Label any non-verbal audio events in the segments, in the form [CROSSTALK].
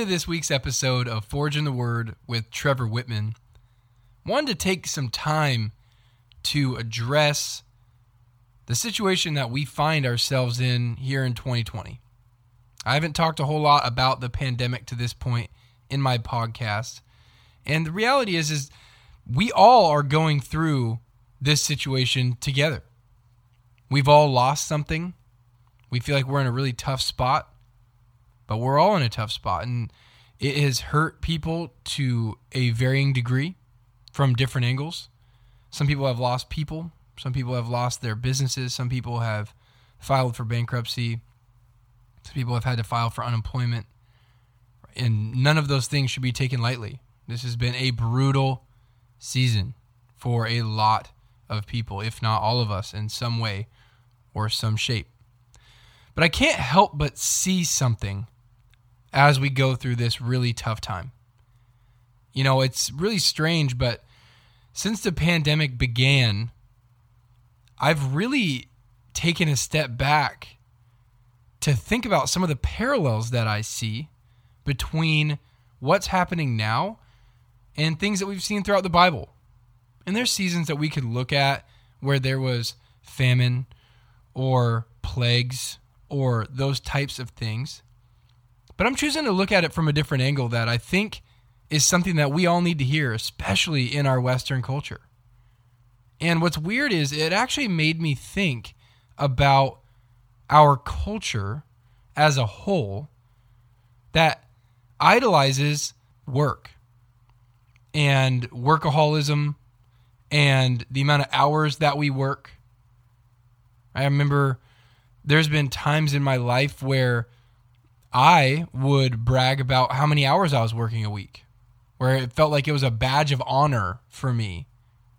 To this week's episode of Forge in the Word with Trevor Whitman. Wanted to take some time to address the situation that we find ourselves in here in 2020. I haven't talked a whole lot about the pandemic to this point in my podcast. And the reality is is we all are going through this situation together. We've all lost something. We feel like we're in a really tough spot, but we're all in a tough spot and it has hurt people to a varying degree from different angles. Some people have lost people, some people have lost their businesses, some people have filed for bankruptcy, some people have had to file for unemployment. And none of those things should be taken lightly. This has been a brutal season for a lot of people, if not all of us, in some way or some shape. But I can't help but see something as we go through this really tough time. You know, it's really strange, but since the pandemic began, I've really taken a step back to think about some of the parallels that I see between what's happening now and things that we've seen throughout the Bible. And there's seasons that we could look at where there was famine or plagues or those types of things. But I'm choosing to look at it from a different angle that I think is something that we all need to hear, especially in our Western culture. And what's weird is it actually made me think about our culture as a whole that idolizes work and workaholism and the amount of hours that we work. I remember there's been times in my life where I would brag about how many hours I was working a week, where it felt like it was a badge of honor for me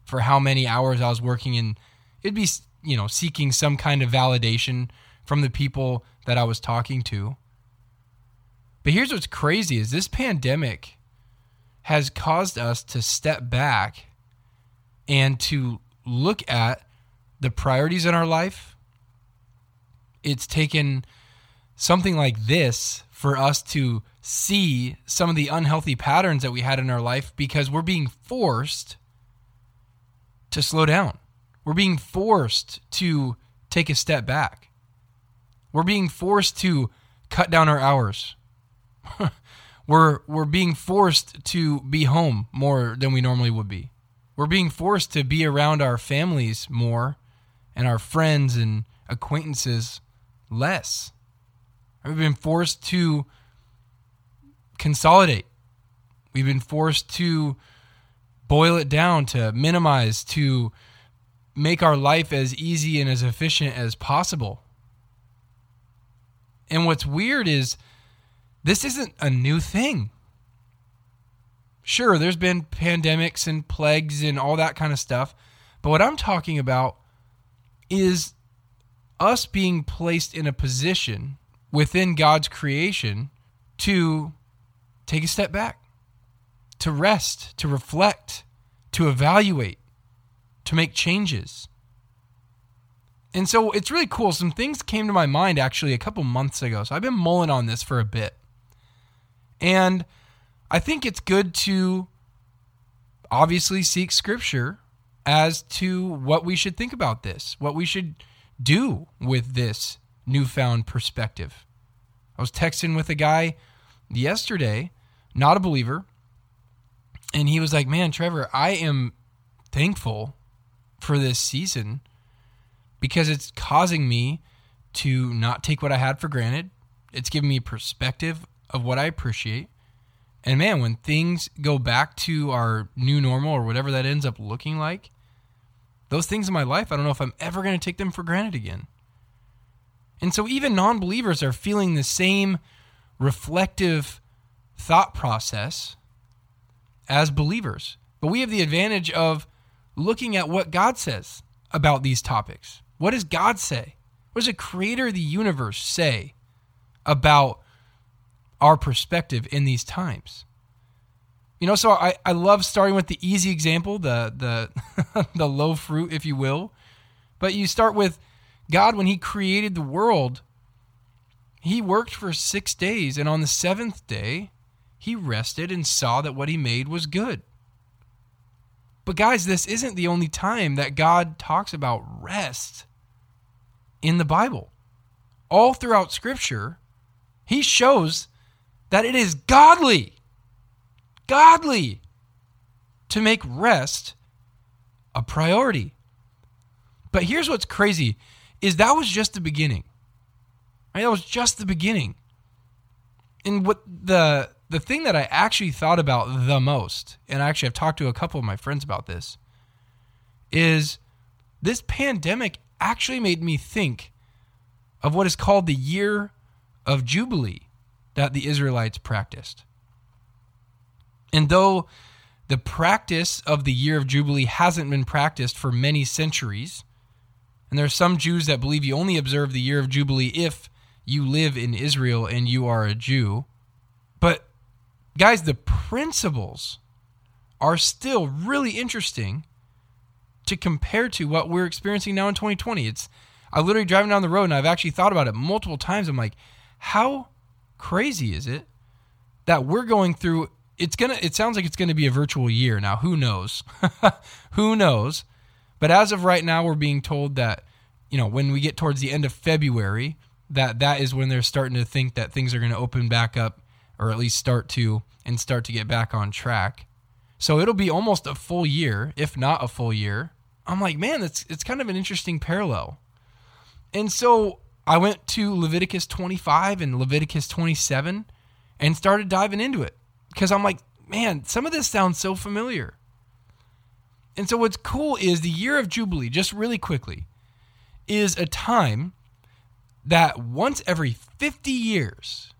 for how many hours I was working and it'd be, you know, seeking some kind of validation from the people that I was talking to. But here's what's crazy is this pandemic has caused us to step back and to look at the priorities in our life. It's taken something like this for us to see some of the unhealthy patterns that we had in our life because we're being forced to slow down. We're being forced to take a step back. We're being forced to cut down our hours. [LAUGHS] we're we're being forced to be home more than we normally would be. We're being forced to be around our families more and our friends and acquaintances less. We've been forced to consolidate. We've been forced to boil it down, to minimize, to make our life as easy and as efficient as possible. And what's weird is this isn't a new thing. Sure, there's been pandemics and plagues and all that kind of stuff. But what I'm talking about is us being placed in a position within God's creation to take a step back, to rest, to reflect, to evaluate, to make changes. And so it's really cool. Some things came to my mind actually a couple months ago. So I've been mulling on this for a bit. And I think it's good to obviously seek scripture as to what we should think about this, what we should do with this newfound perspective. I was texting with a guy yesterday, not a believer, and he was like, Man, Trevor, I am thankful for this season because it's causing me to not take what I had for granted. It's giving me perspective of what I appreciate. And man, when things go back to our new normal or whatever that ends up looking like, those things in my life, I don't know if I'm ever going to take them for granted again. And so even non believers are feeling the same reflective thought process as believers. But we have the advantage of looking at what God says about these topics. What does God say? What does the creator of the universe say about our perspective in these times? You know, so I, I love starting with the easy example, the the [LAUGHS] the low fruit, if you will. But you start with God when He created the world. He worked for six days, and on the seventh day, he rested and saw that what he made was good. But, guys, this isn't the only time that God talks about rest in the Bible. All throughout Scripture, he shows that it is godly, godly to make rest a priority. But here's what's crazy is that was just the beginning. Right? That was just the beginning. And what the the thing that I actually thought about the most, and I actually I've talked to a couple of my friends about this, is this pandemic actually made me think of what is called the year of Jubilee that the Israelites practiced. And though the practice of the year of Jubilee hasn't been practiced for many centuries, and there are some Jews that believe you only observe the year of Jubilee if you live in Israel and you are a Jew. But, guys, the principles are still really interesting to compare to what we're experiencing now in 2020. It's I literally driving down the road and I've actually thought about it multiple times. I'm like, how crazy is it that we're going through it's gonna it sounds like it's gonna be a virtual year now who knows [LAUGHS] who knows but as of right now we're being told that you know when we get towards the end of february that that is when they're starting to think that things are going to open back up or at least start to and start to get back on track. So it'll be almost a full year if not a full year. I'm like man it's it's kind of an interesting parallel. And so I went to Leviticus 25 and Leviticus 27 and started diving into it. Because I'm like, man, some of this sounds so familiar. And so what's cool is the year of Jubilee, just really quickly, is a time that once every 50 years,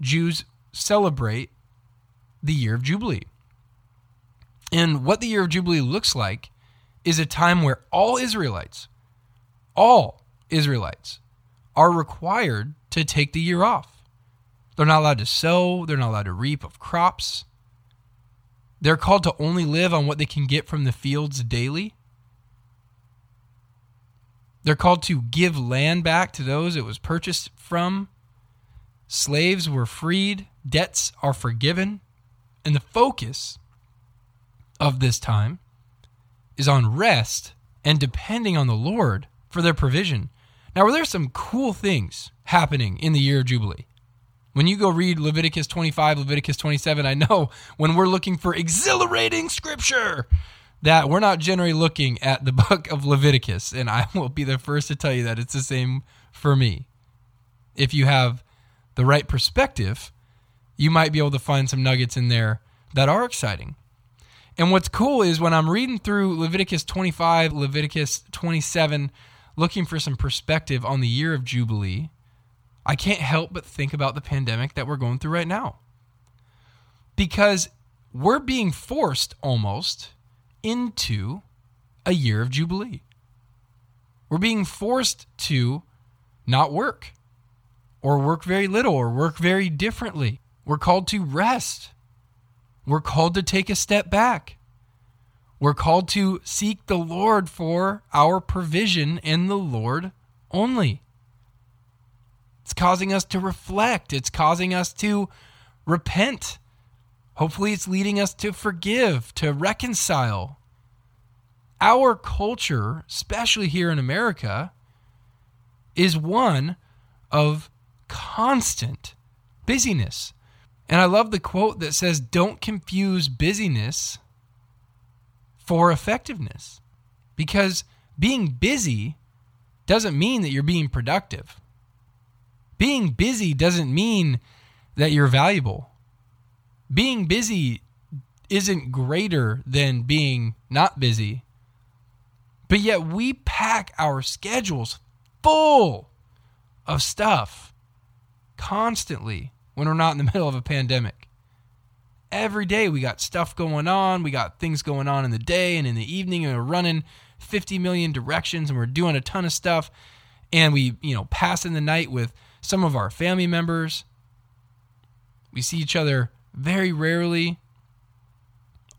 Jews celebrate the year of Jubilee. And what the year of Jubilee looks like is a time where all Israelites, all Israelites, are required to take the year off. They're not allowed to sow, they're not allowed to reap of crops. They're called to only live on what they can get from the fields daily. They're called to give land back to those it was purchased from. Slaves were freed, debts are forgiven, and the focus of this time is on rest and depending on the Lord for their provision. Now, were there some cool things happening in the year of Jubilee? When you go read Leviticus 25, Leviticus 27, I know when we're looking for exhilarating scripture that we're not generally looking at the [LAUGHS] book of Leviticus. And I [LAUGHS] will be the first to tell you that it's the same for me. If you have the right perspective, you might be able to find some nuggets in there that are exciting. And what's cool is when I'm reading through Leviticus 25, Leviticus 27, looking for some perspective on the year of Jubilee, I can't help but think about the pandemic that we're going through right now. Because we're being forced almost into a year of Jubilee. We're being forced to not work, or work very little, or work very differently. We're called to rest. We're called to take a step back. We're called to seek the Lord for our provision in the Lord only. It's causing us to reflect, it's causing us to repent. Hopefully, it's leading us to forgive, to reconcile. Our culture, especially here in America, is one of constant busyness. And I love the quote that says, Don't confuse busyness for effectiveness. Because being busy doesn't mean that you're being productive. Being busy doesn't mean that you're valuable. Being busy isn't greater than being not busy. But yet we pack our schedules full of stuff constantly when we're not in the [LAUGHS] middle of a pandemic every day we got stuff going on. We got things going on in the day and in the evening, and we're running 50 million directions and we're doing a ton of stuff. And we, you know, pass in the night with some of our family members. We see each other very rarely.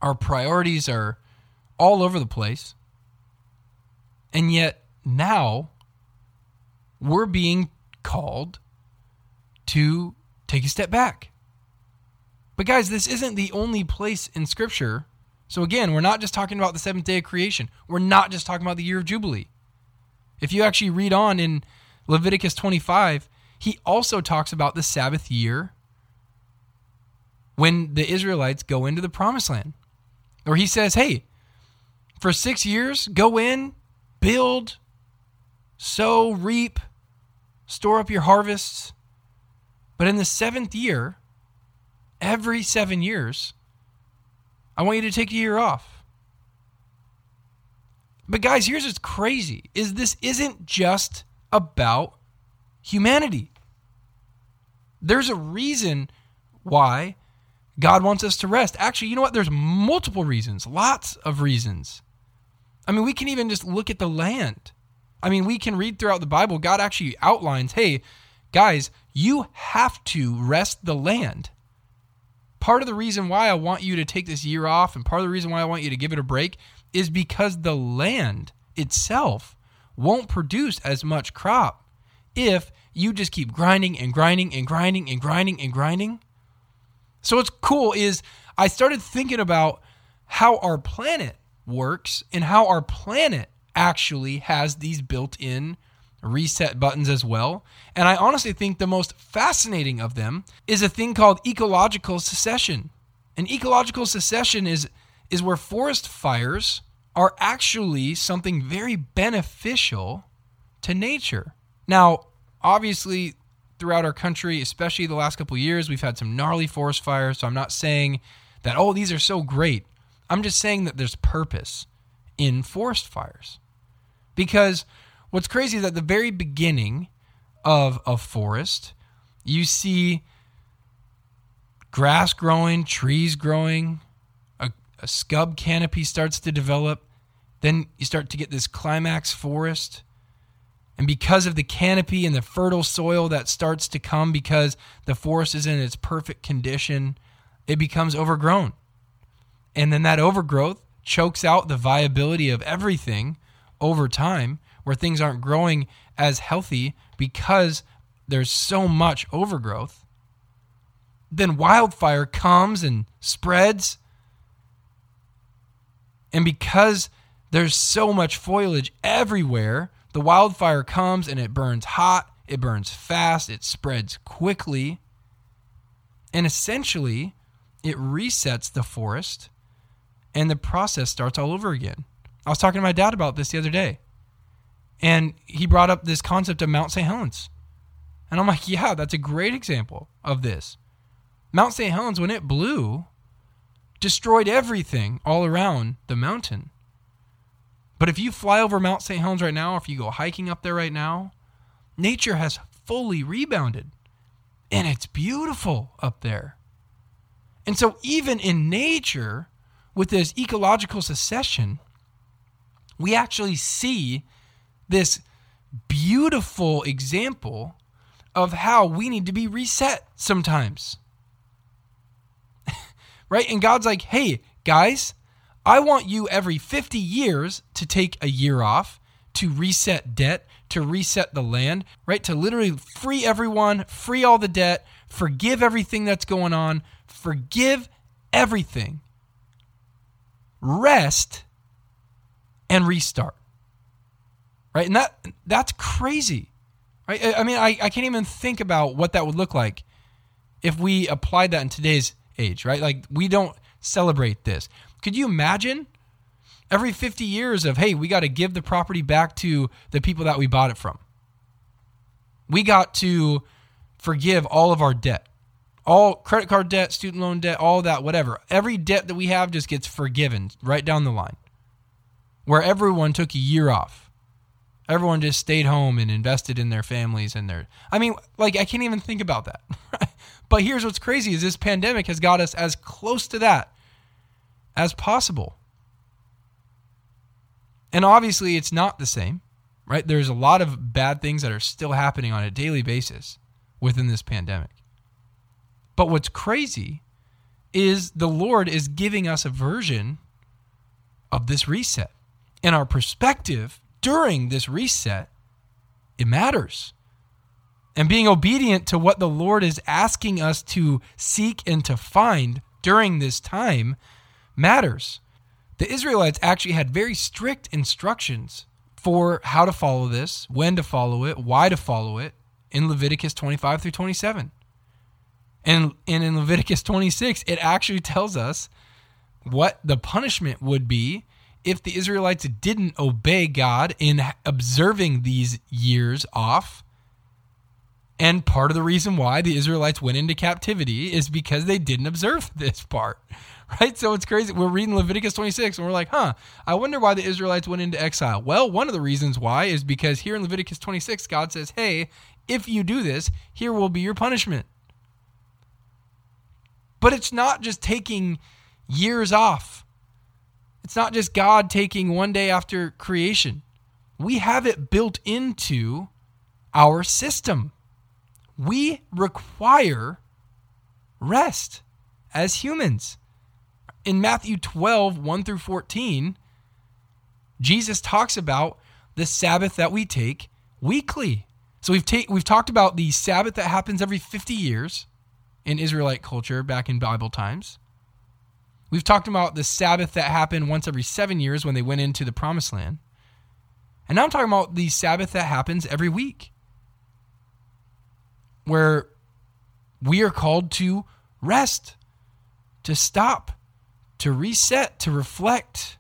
Our priorities are all over the place. And yet now we're being called to take a step back. But guys, this isn't the only place in Scripture. So again, we're not just talking about the seventh day of creation. We're not just talking about the year of Jubilee. If you actually read on in Leviticus 25, he also talks about the Sabbath year when the Israelites go into the promised land. Or he says, hey, for six years, go in, build, sow, reap, store up your harvests. But in the seventh year, every seven years, I want you to take a year off. But guys, here's what's crazy is this isn't just about humanity. There's a reason why God wants us to rest. Actually, you know what? There's multiple reasons, lots of reasons. I mean, we can even just look at the land. I mean, we can read throughout the Bible, God actually outlines hey, guys, you have to rest the land. Part of the reason why I want you to take this year off and part of the reason why I want you to give it a break is because the land itself won't produce as much crop if you just keep grinding and grinding and grinding and grinding and grinding. So what's cool is I started thinking about how our planet works and how our planet actually has these built-in reset buttons as well. And I honestly think the most fascinating of them is a thing called ecological succession. And ecological succession is is where forest fires are actually something very beneficial to nature. Now, obviously throughout our country, especially the last couple years, we've had some gnarly forest fires, so I'm not saying that oh these are so great. I'm just saying that there's purpose in forest fires. Because what's crazy is at the very beginning of a forest, you see grass growing, trees growing, a, a scrub canopy starts to develop. Then you start to get this climax forest. And because of the canopy and the fertile soil that starts to come because the forest is in its perfect condition, it becomes overgrown. And then that overgrowth chokes out the viability of everything over time where things aren't growing as healthy because there's so much overgrowth, then wildfire comes and spreads. And because there's so much foliage everywhere, the wildfire comes and it burns hot, it burns fast, it spreads quickly. And essentially, it resets the forest and the process starts all over again. I was talking to my dad about this the other day, and he brought up this concept of Mount St. Helens. And I'm like, yeah, that's a great example of this. Mount St. Helens, when it blew, destroyed everything all around the mountain. But if you fly over Mount St. Helens right now, if you go hiking up there right now, nature has fully rebounded. And it's beautiful up there. And so, even in nature, with this ecological succession, we actually see this beautiful example of how we need to be reset sometimes. [LAUGHS] right? And God's like, hey, guys, I want you every 50 years to take a year off to reset debt, to reset the land, right? To literally free everyone, free all the debt, forgive everything that's going on, forgive everything. Rest and restart. Right? And that that's crazy. Right? I mean, I, I can't even think about what that would look like if we applied that in today's age, right? Like we don't celebrate this. Could you imagine every 50 years of, hey, we got to give the property back to the people that we bought it from? We got to forgive all of our debt. All credit card debt, student loan debt, all that, whatever. Every debt that we have just gets forgiven right down the line where everyone took a year off. Everyone just stayed home and invested in their families and their I mean, like I can't even think about that. [LAUGHS] but here's what's crazy is this pandemic has got us as close to that as possible. And obviously it's not the same, right? There's a lot of bad things that are still happening on a daily basis within this pandemic. But what's crazy is the Lord is giving us a version of this reset and our perspective during this reset, it matters. And being obedient to what the Lord is asking us to seek and to find during this time matters. The Israelites actually had very strict instructions for how to follow this, when to follow it, why to follow it in Leviticus 25 through 27. And, and in Leviticus 26, it actually tells us what the punishment would be if the Israelites didn't obey God in observing these years off. And part of the reason why the Israelites went into captivity is because they didn't observe [LAUGHS] this part. Right? So it's crazy. We're reading Leviticus 26 and we're like, huh, I wonder why the Israelites went into exile. Well, one of the reasons why is because here in Leviticus 26, God says, hey, if you do this, here will be your punishment. But it's not just taking years off. It's not just God taking one day after creation. We have it built into our system. We require rest as humans. In Matthew 12, 1 through 14, Jesus talks about the Sabbath that we take weekly. So we've ta- we've talked about the Sabbath that happens every 50 years in Israelite culture back in Bible times. We've talked about the Sabbath that happened once every seven years when they went into the promised land. And now I'm talking about the Sabbath that happens every week, where we are called to rest, to stop, to reset, to reflect.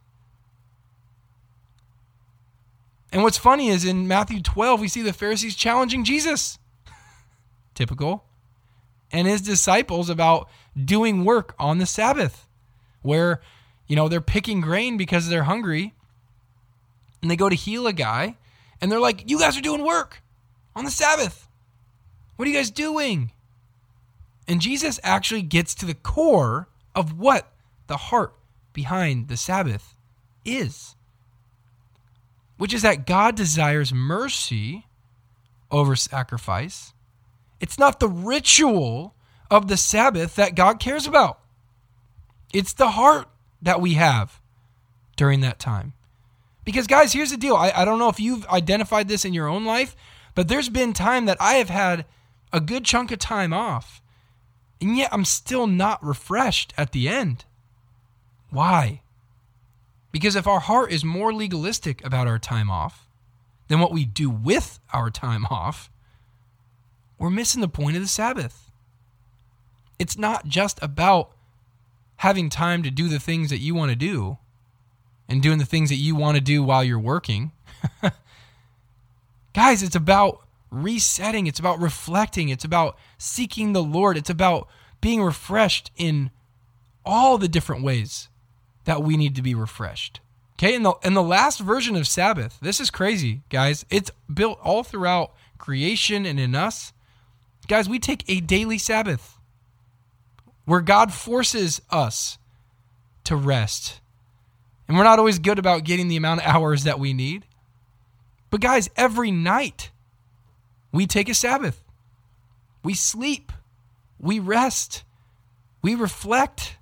And what's funny is in Matthew 12, we see the Pharisees challenging Jesus. [LAUGHS] Typical. And his disciples about doing work on the Sabbath where, you know, they're picking grain because they're hungry and they go to heal a guy and they're like, You guys are doing work on the Sabbath. What are you guys doing? And Jesus actually gets to the core of what the heart behind the Sabbath is, which is that God desires mercy over sacrifice. It's not the ritual of the Sabbath that God cares about. It's the heart that we have during that time. Because, guys, here's the deal. I, I don't know if you've identified this in your own life, but there's been time that I have had a good chunk of time off, and yet I'm still not refreshed at the end. Why? Because if our heart is more legalistic about our time off than what we do with our time off, we're missing the point of the Sabbath. It's not just about having time to do the things that you want to do and doing the things that you want to do while you're working. [LAUGHS] Guys, it's about resetting, it's about reflecting, it's about seeking the Lord, it's about being refreshed in all the different ways that we need to be refreshed. Okay, in the in the last version of Sabbath, this is crazy, guys. It's built all throughout creation and in us. Guys, we take a daily Sabbath where God forces us to rest. And we're not always good about getting the amount of [LAUGHS] hours that we need. But guys, every night we take a Sabbath. We sleep. We rest. We reflect.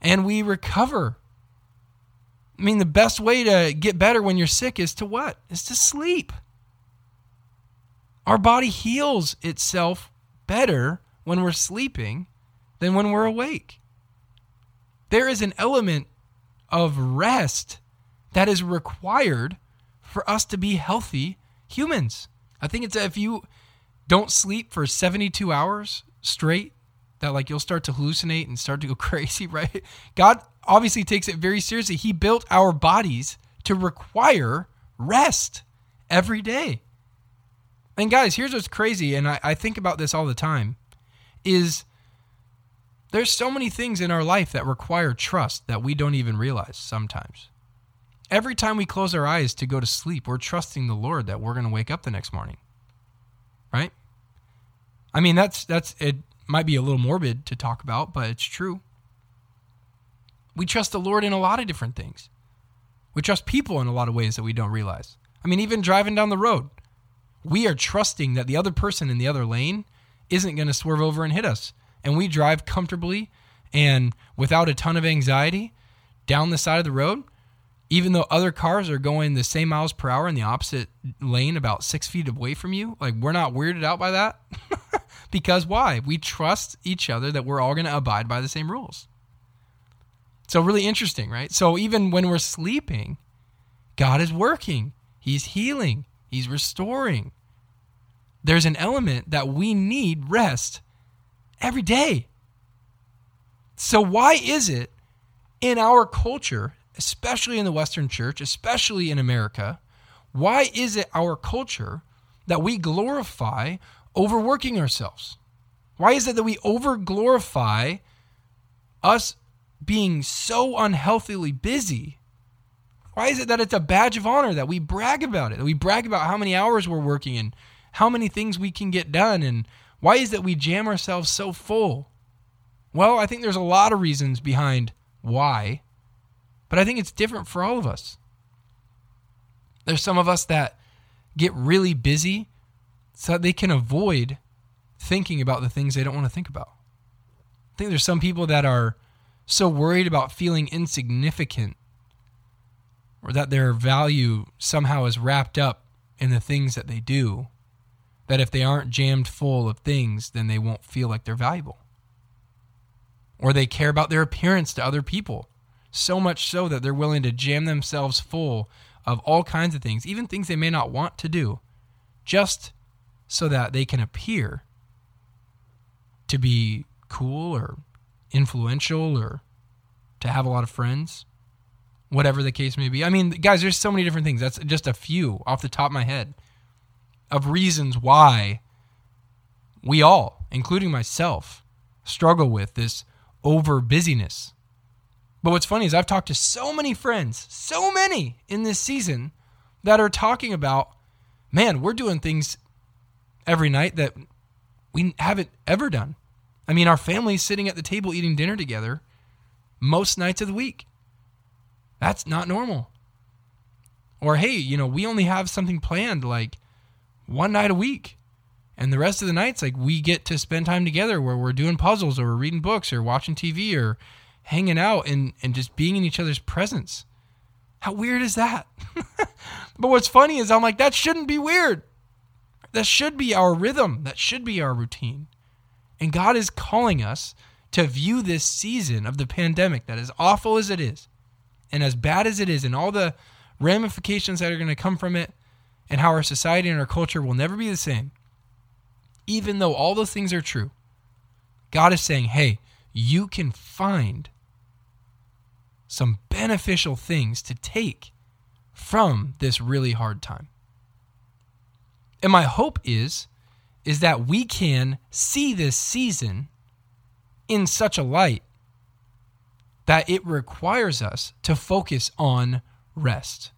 And we recover. I mean, the best way to get better when you're sick is to what? Is to sleep. Our body heals itself better when we're sleeping than when we're awake. There is an element of rest that is required for us to be healthy humans. I think it's if you don't sleep for 72 hours straight, that like you'll start to hallucinate and start to go [LAUGHS] crazy, right? God obviously takes it very seriously. He built our bodies to require rest every day. And guys, here's what's crazy, and I, I think about this all the time, is there's so many things in our life that require trust that we don't even realize sometimes. Every time we close our eyes to go to sleep, we're trusting the Lord that we're going to wake up the next morning. Right? I mean, that's that's it might be a little morbid to talk about, but it's true. We trust the Lord in a lot of different things. We trust people in a lot of ways that we don't realize. I mean, even driving down the road, we are trusting that the other person in the other lane isn't going to swerve over and hit us and we drive comfortably and without a ton of anxiety down the side of the road, even though other cars are going the same miles per hour in the opposite lane about six feet away from you. Like, we're not weirded out by that. [LAUGHS] because why? We trust each other that we're all going to abide by the same rules. So, really interesting, right? So, even when we're sleeping, God is working, He's healing, He's restoring. There's an element that we need rest every day. So, why is it in our culture, especially in the Western church, especially in America, why is it our culture that we glorify overworking ourselves? Why is it that we over glorify us being so unhealthily busy? Why is it that it's a badge of honor that we brag about it? That we brag about how many hours we're working and how many things we can get done? And why is it we jam ourselves so full? Well, I think there's a lot of reasons behind why, but I think it's different for all of us. There's some of us that get really busy so that they can avoid thinking about the things they don't want to think about. I think there's some people that are so worried about feeling insignificant or that their value somehow is wrapped up in the things that they do that if they aren't jammed full of things, then they won't feel like they're valuable. Or they care about their appearance to other people, so much so that they're willing to jam themselves full of all kinds of things, even things they may not want to do, just so that they can appear to be cool or influential or to have a lot of friends, whatever the case may be. I mean, guys, there's so many different things. That's just a few off the top of my head of reasons why we all, including myself, struggle with this over busyness. But what's funny is I've talked to so many friends, so many in this season that are talking about, man, we're doing things every night that we haven't ever done. I mean, our family's sitting at the table eating dinner together most nights of the week. That's not normal. Or, hey, you know, we only have something planned like one night a week. And the rest of the nights, like, we get to spend time together where we're doing puzzles or we're reading books or watching TV or hanging out and, and just being in each other's presence. How weird is that? [LAUGHS] but what's funny is I'm like, that shouldn't be weird. That should be our rhythm. That should be our routine. And God is calling us to view this season of the pandemic, that as awful as it is, and as bad as it is, and all the ramifications that are going to come from it, and how our society and our culture will never be the same, even though all those things are true, God is saying, hey, you can find some beneficial things to take from this really hard time. And my hope is is that we can see this season in such a light that it requires us to focus on rest.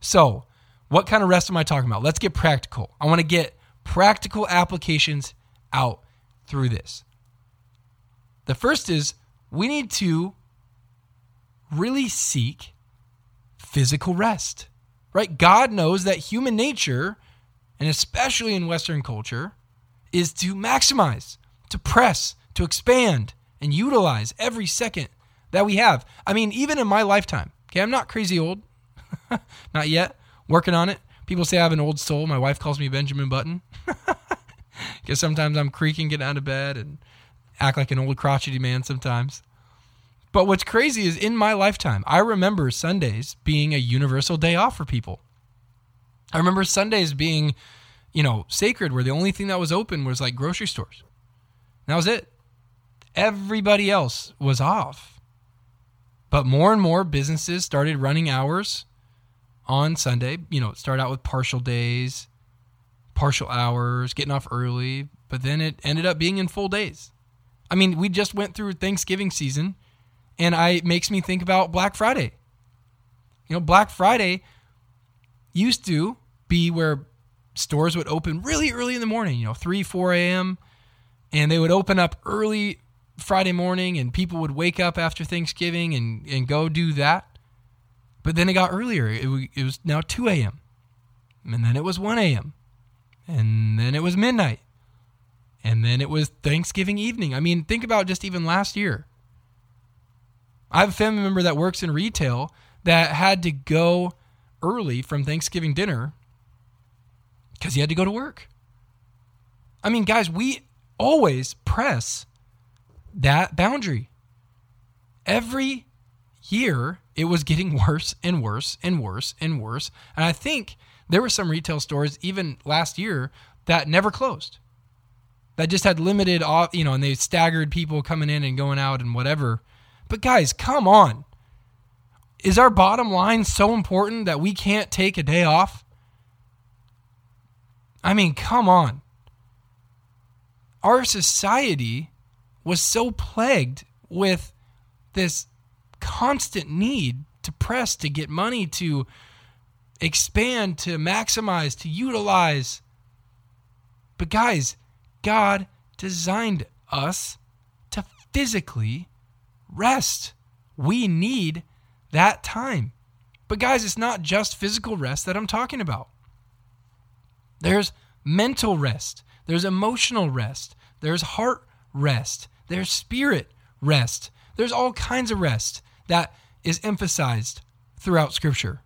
So, what kind of rest am I talking about? Let's get practical. I want to get practical applications out through this. The first is we need to really seek physical rest, right? God knows that human nature, and especially in Western culture, is to maximize, to press, to expand, and utilize every second that we have. I mean, even in my lifetime, okay, I'm not crazy old, [LAUGHS] not yet, working on it. People say I have an old soul. My wife calls me Benjamin Button [LAUGHS] because sometimes I'm creaking getting out of bed and act like an old crotchety man sometimes. But what's crazy is in my lifetime, I remember Sundays being a universal day off for people. I remember Sundays being you know, sacred where the only thing that was open was like grocery stores. And that was it. Everybody else was off. But more and more businesses started running hours on Sunday. You know, start out with partial days, partial hours, getting off early, but then it ended up being in full days. I mean, we just went through Thanksgiving season and I it makes me think about Black Friday. You know, Black Friday used to be where stores would open really early in the morning, you know, 3, 4 a.m. And they would open up early Friday morning and people would wake up after Thanksgiving and, and go do that. But then it got earlier. It, it was now 2 a.m. And then it was 1 a.m. And then it was midnight. And then it was Thanksgiving evening. I mean, think about just even last year. I have a family member that works in retail that had to go early from Thanksgiving dinner because he had to go to work. I mean, guys, we always press that boundary. Every year, it was getting [LAUGHS] worse and worse and worse and worse. And I think there were some retail stores even last year that never closed. That just had limited you know, and they staggered people coming in and going out and whatever. But guys, come on. Is our bottom line so important that we can't take a day off? I mean, come on. Our society was so plagued with this constant need to press, to get money, to expand, to maximize, to utilize. But guys, God designed us to physically rest. We need that time. But guys, it's not just physical rest that I'm talking about. There's mental rest, there's emotional rest, there's heart rest, there's spirit rest, there's all kinds of rest that is emphasized throughout Scripture.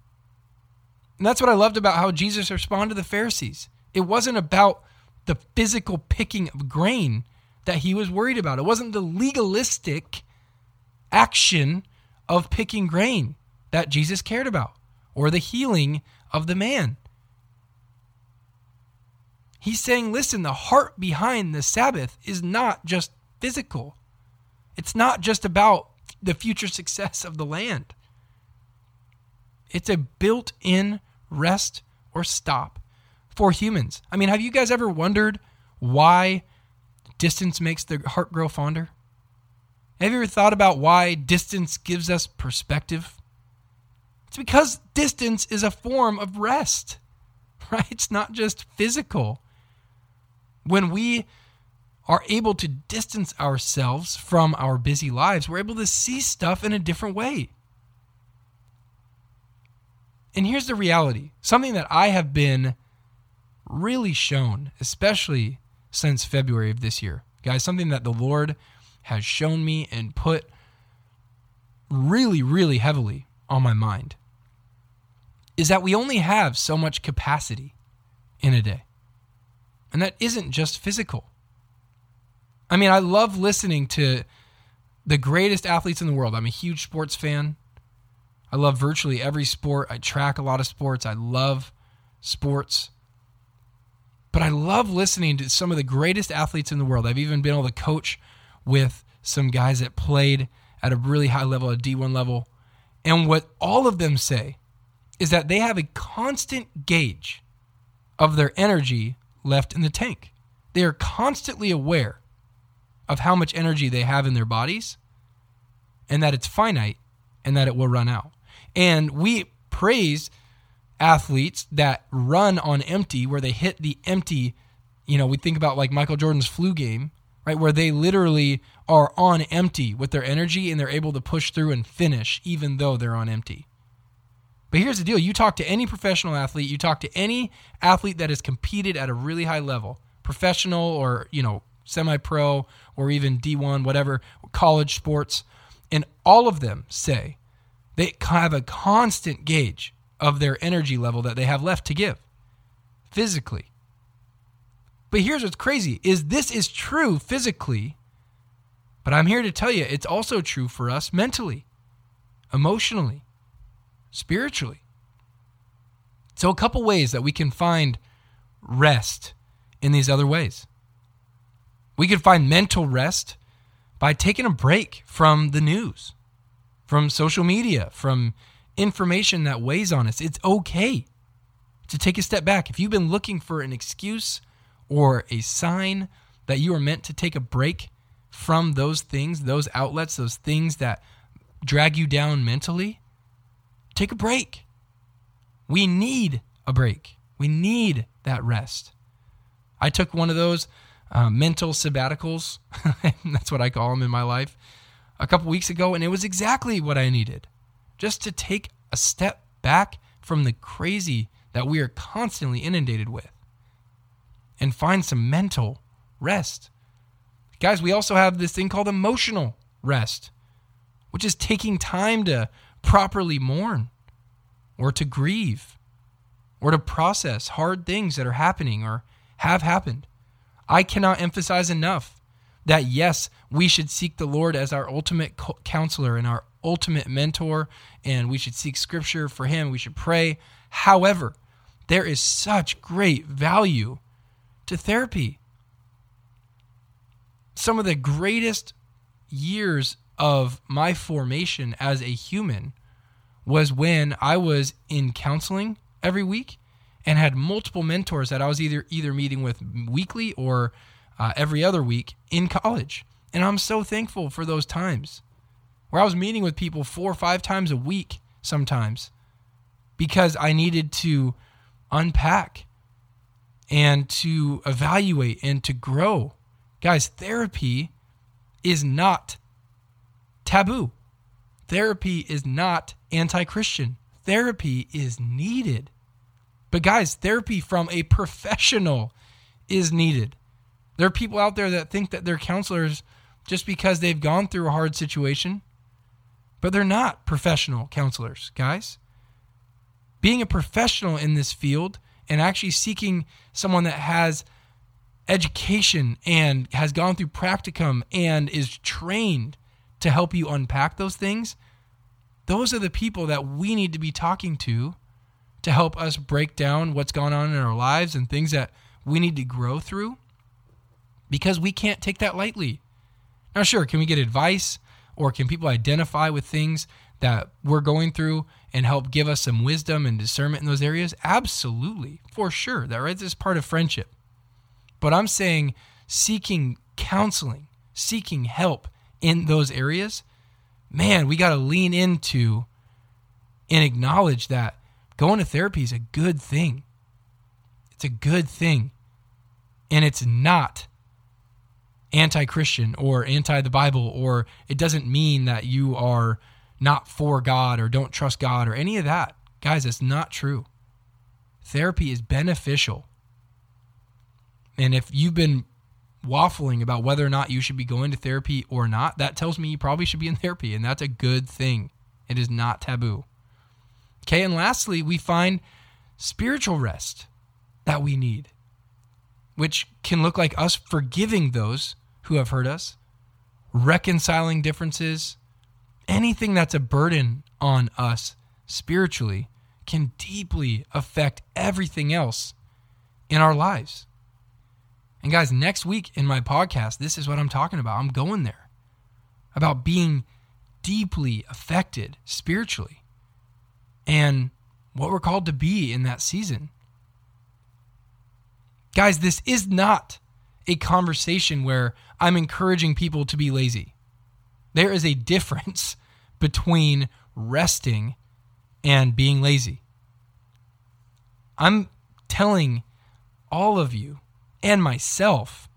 And that's what I loved about how Jesus responded to the Pharisees. It wasn't about the physical picking of grain that he was worried about, it wasn't the legalistic action of picking grain that Jesus cared about or the healing of the man. He's saying, listen, the heart behind the Sabbath is not just physical. It's not just about the future success of the land. It's a built in rest or stop for humans. I mean, have you guys ever wondered why distance makes the heart grow fonder? Have you ever thought about why distance gives us perspective? It's because distance is a form of rest, [LAUGHS] right? It's not just physical. When we are able to distance ourselves from our busy lives, we're able to see stuff in a different way. And here's the reality something that I have been really shown, especially since February of this year. Guys, something that the Lord has shown me and put really, really heavily on my mind is that we only have so much capacity in a day. And that isn't just physical. I mean, I love listening to the greatest athletes in the world. I'm a huge sports fan. I love virtually every sport. I track a lot of sports. I love sports. But I love listening to some of the greatest athletes in the world. I've even been able to coach with some guys that played at a really high level, a D1 level. And what all of them say is that they have a constant gauge of their energy left in the tank. They are constantly aware of how much energy they have in their bodies and that it's finite and that it will run out. And we praise athletes that run on empty, where they hit the empty. You know, we think about like Michael Jordan's flu game, right? Where they literally are on empty with their energy and they're able to push through and finish even though they're on empty. But here's the deal you talk to any professional athlete, you talk to any athlete that has competed at a really high level, professional or, you know, semi pro or even D1, whatever, college sports, and all of them say they have a constant gauge of their energy level that they have left to give physically. But here's what's crazy is this is true physically, but I'm here to tell you it's also true for us mentally, emotionally, spiritually. So a couple ways that we can find rest in these other ways. We can find mental rest by taking a break from the news, from social media, from information that weighs on us. It's okay to take a step back. If you've been looking for an excuse or a sign that you are meant to take a break from those things, those outlets, those things that drag you down mentally, take a break. We need a break. We need that rest. I took one of those uh, mental sabbaticals. [LAUGHS] That's what I call them in my life. A couple weeks ago, and it was exactly what I needed just to take a step back from the crazy that we are constantly inundated with and find some mental rest. Guys, we also have this thing called emotional rest, which is taking time to properly mourn or to grieve or to process hard things that are happening or have happened. I cannot emphasize enough that yes, we should seek the Lord as our ultimate counselor and our ultimate mentor, and we should seek scripture for him. We should pray. However, there is such great value to therapy. Some of the greatest years of my formation as a human was when I was in counseling every week and had multiple mentors that I was either either meeting with weekly or uh, every other week in college. And I'm so thankful for those times where I was meeting with people four or five times a week sometimes because I needed to unpack and to evaluate and to grow. Guys, therapy is not taboo. Therapy is not anti Christian. Therapy is needed. But, guys, therapy from a professional is needed. There are people out there that think that they're counselors just because they've gone through a hard situation, but they're not professional counselors, guys. Being a professional in this field and actually seeking someone that has education and has gone through practicum and is trained to help you unpack those things, those are the people that we need to be talking to to help us break down what's going on in our lives and things that we need to grow through because we can't take that lightly. Now, sure, can we get advice or can people identify with things that we're going through and help give us some wisdom and discernment in those areas? Absolutely, for sure. That right, is part of friendship. But I'm saying seeking counseling, seeking help, in those areas, man, we got to lean into and acknowledge that going to therapy is a good thing. It's a good thing. And it's not anti Christian or anti the Bible, or it doesn't mean that you are not for God or don't trust God or any of that. Guys, it's not true. Therapy is beneficial. And if you've been waffling about whether or not you should be going to therapy or not, that tells me you probably should be in therapy, and that's a good thing. It is not taboo. Okay, and lastly, we find spiritual rest that we need, which can look like us forgiving those who have hurt us, reconciling differences, anything that's a burden on us spiritually can deeply affect everything else in our lives. And guys, next week in my podcast, this is what I'm talking about. I'm going there about being deeply affected spiritually and what we're called to be in that season. Guys, this is not a conversation where I'm encouraging people to be lazy. There is a difference [LAUGHS] between resting and being lazy. I'm telling all of you and myself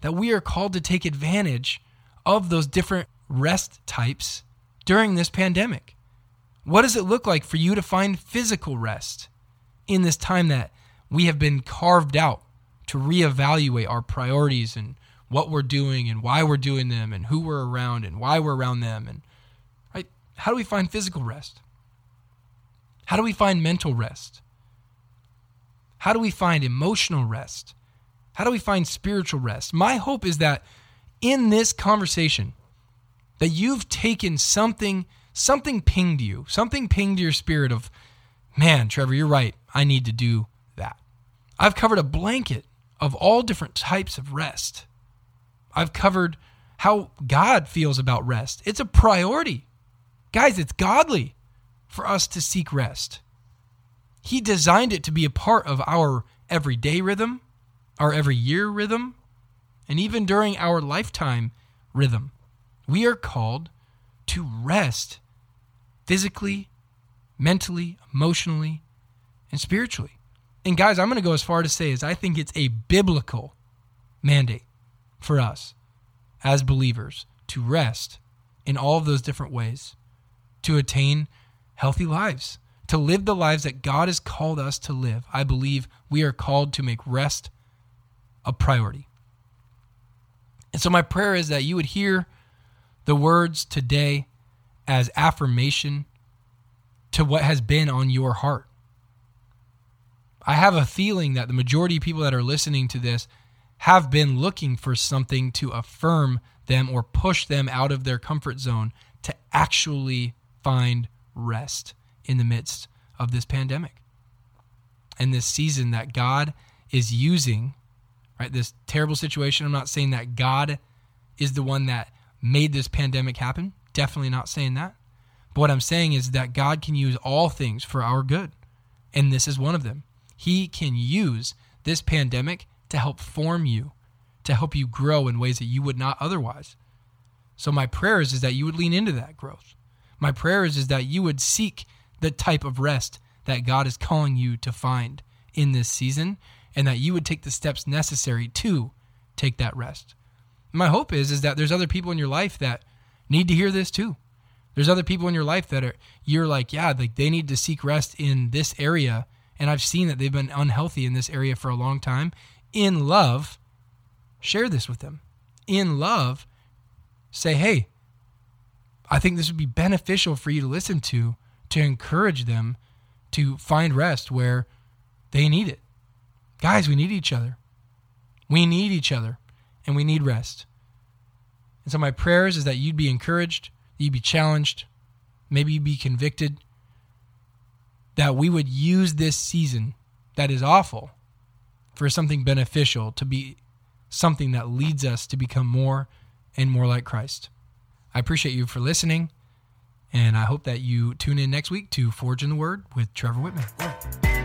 that we are called to take advantage of those different rest types during this pandemic. What does it look like for you to find physical rest in this time that we have been carved out to reevaluate our priorities and what we're doing and why we're doing them and who we're around and why we're around them and right how do we find physical rest? How do we find mental rest? How do we find emotional rest? How do we find spiritual rest? My hope is that in this conversation, that you've taken something, something pinged you, something pinged your spirit of, man, Trevor, you're right. I need to do that. I've covered a blanket of all different types of rest. I've covered how God feels about rest. It's a priority. Guys, it's godly for us to seek rest. He designed it to be a part of our everyday rhythm, our every year rhythm, and even during our lifetime rhythm. We are called to rest physically, mentally, emotionally, and spiritually. And guys, I'm going to go as far to say as I think it's a biblical mandate for us as believers to rest in all of those different ways to attain healthy lives, to live the lives that God has called us to live. I believe we are called to make rest a priority. And so, my prayer is that you would hear the words today as affirmation to what has been on your heart. I have a feeling that the majority of people that are listening to this have been looking for something to affirm them or push them out of their comfort zone to actually find rest in the midst of this pandemic and this season that God is using, right? This terrible situation. I'm not saying that God is the one that made this pandemic happen. Definitely not saying that. But what I'm saying is that God can use all things for our good. And this is one of them. He can use this pandemic to help form you, to help you grow in ways that you would not otherwise. So my prayer is is that you would lean into that growth. My prayers is that you would seek the type of rest that God is calling you to find in this season and that you would take the steps necessary to take that rest. My hope is is that there's other people in your life that need to hear this too. There's other people in your life that are you're like, yeah, like they need to seek rest in this area and I've seen that they've been unhealthy in this area for a long time. In love, share this with them. In love, say, "Hey, I think this would be beneficial for you to listen to to encourage them to find rest where they need it. Guys, we need each other. We need each other and we need rest. And so, my prayers is that you'd be encouraged, you'd be challenged, maybe you'd be convicted, that we would use this season that is awful for something beneficial to be something that leads us to become more and more like Christ. I appreciate you for listening. And I hope that you tune in next week to Forge in the Word with Trevor Whitman.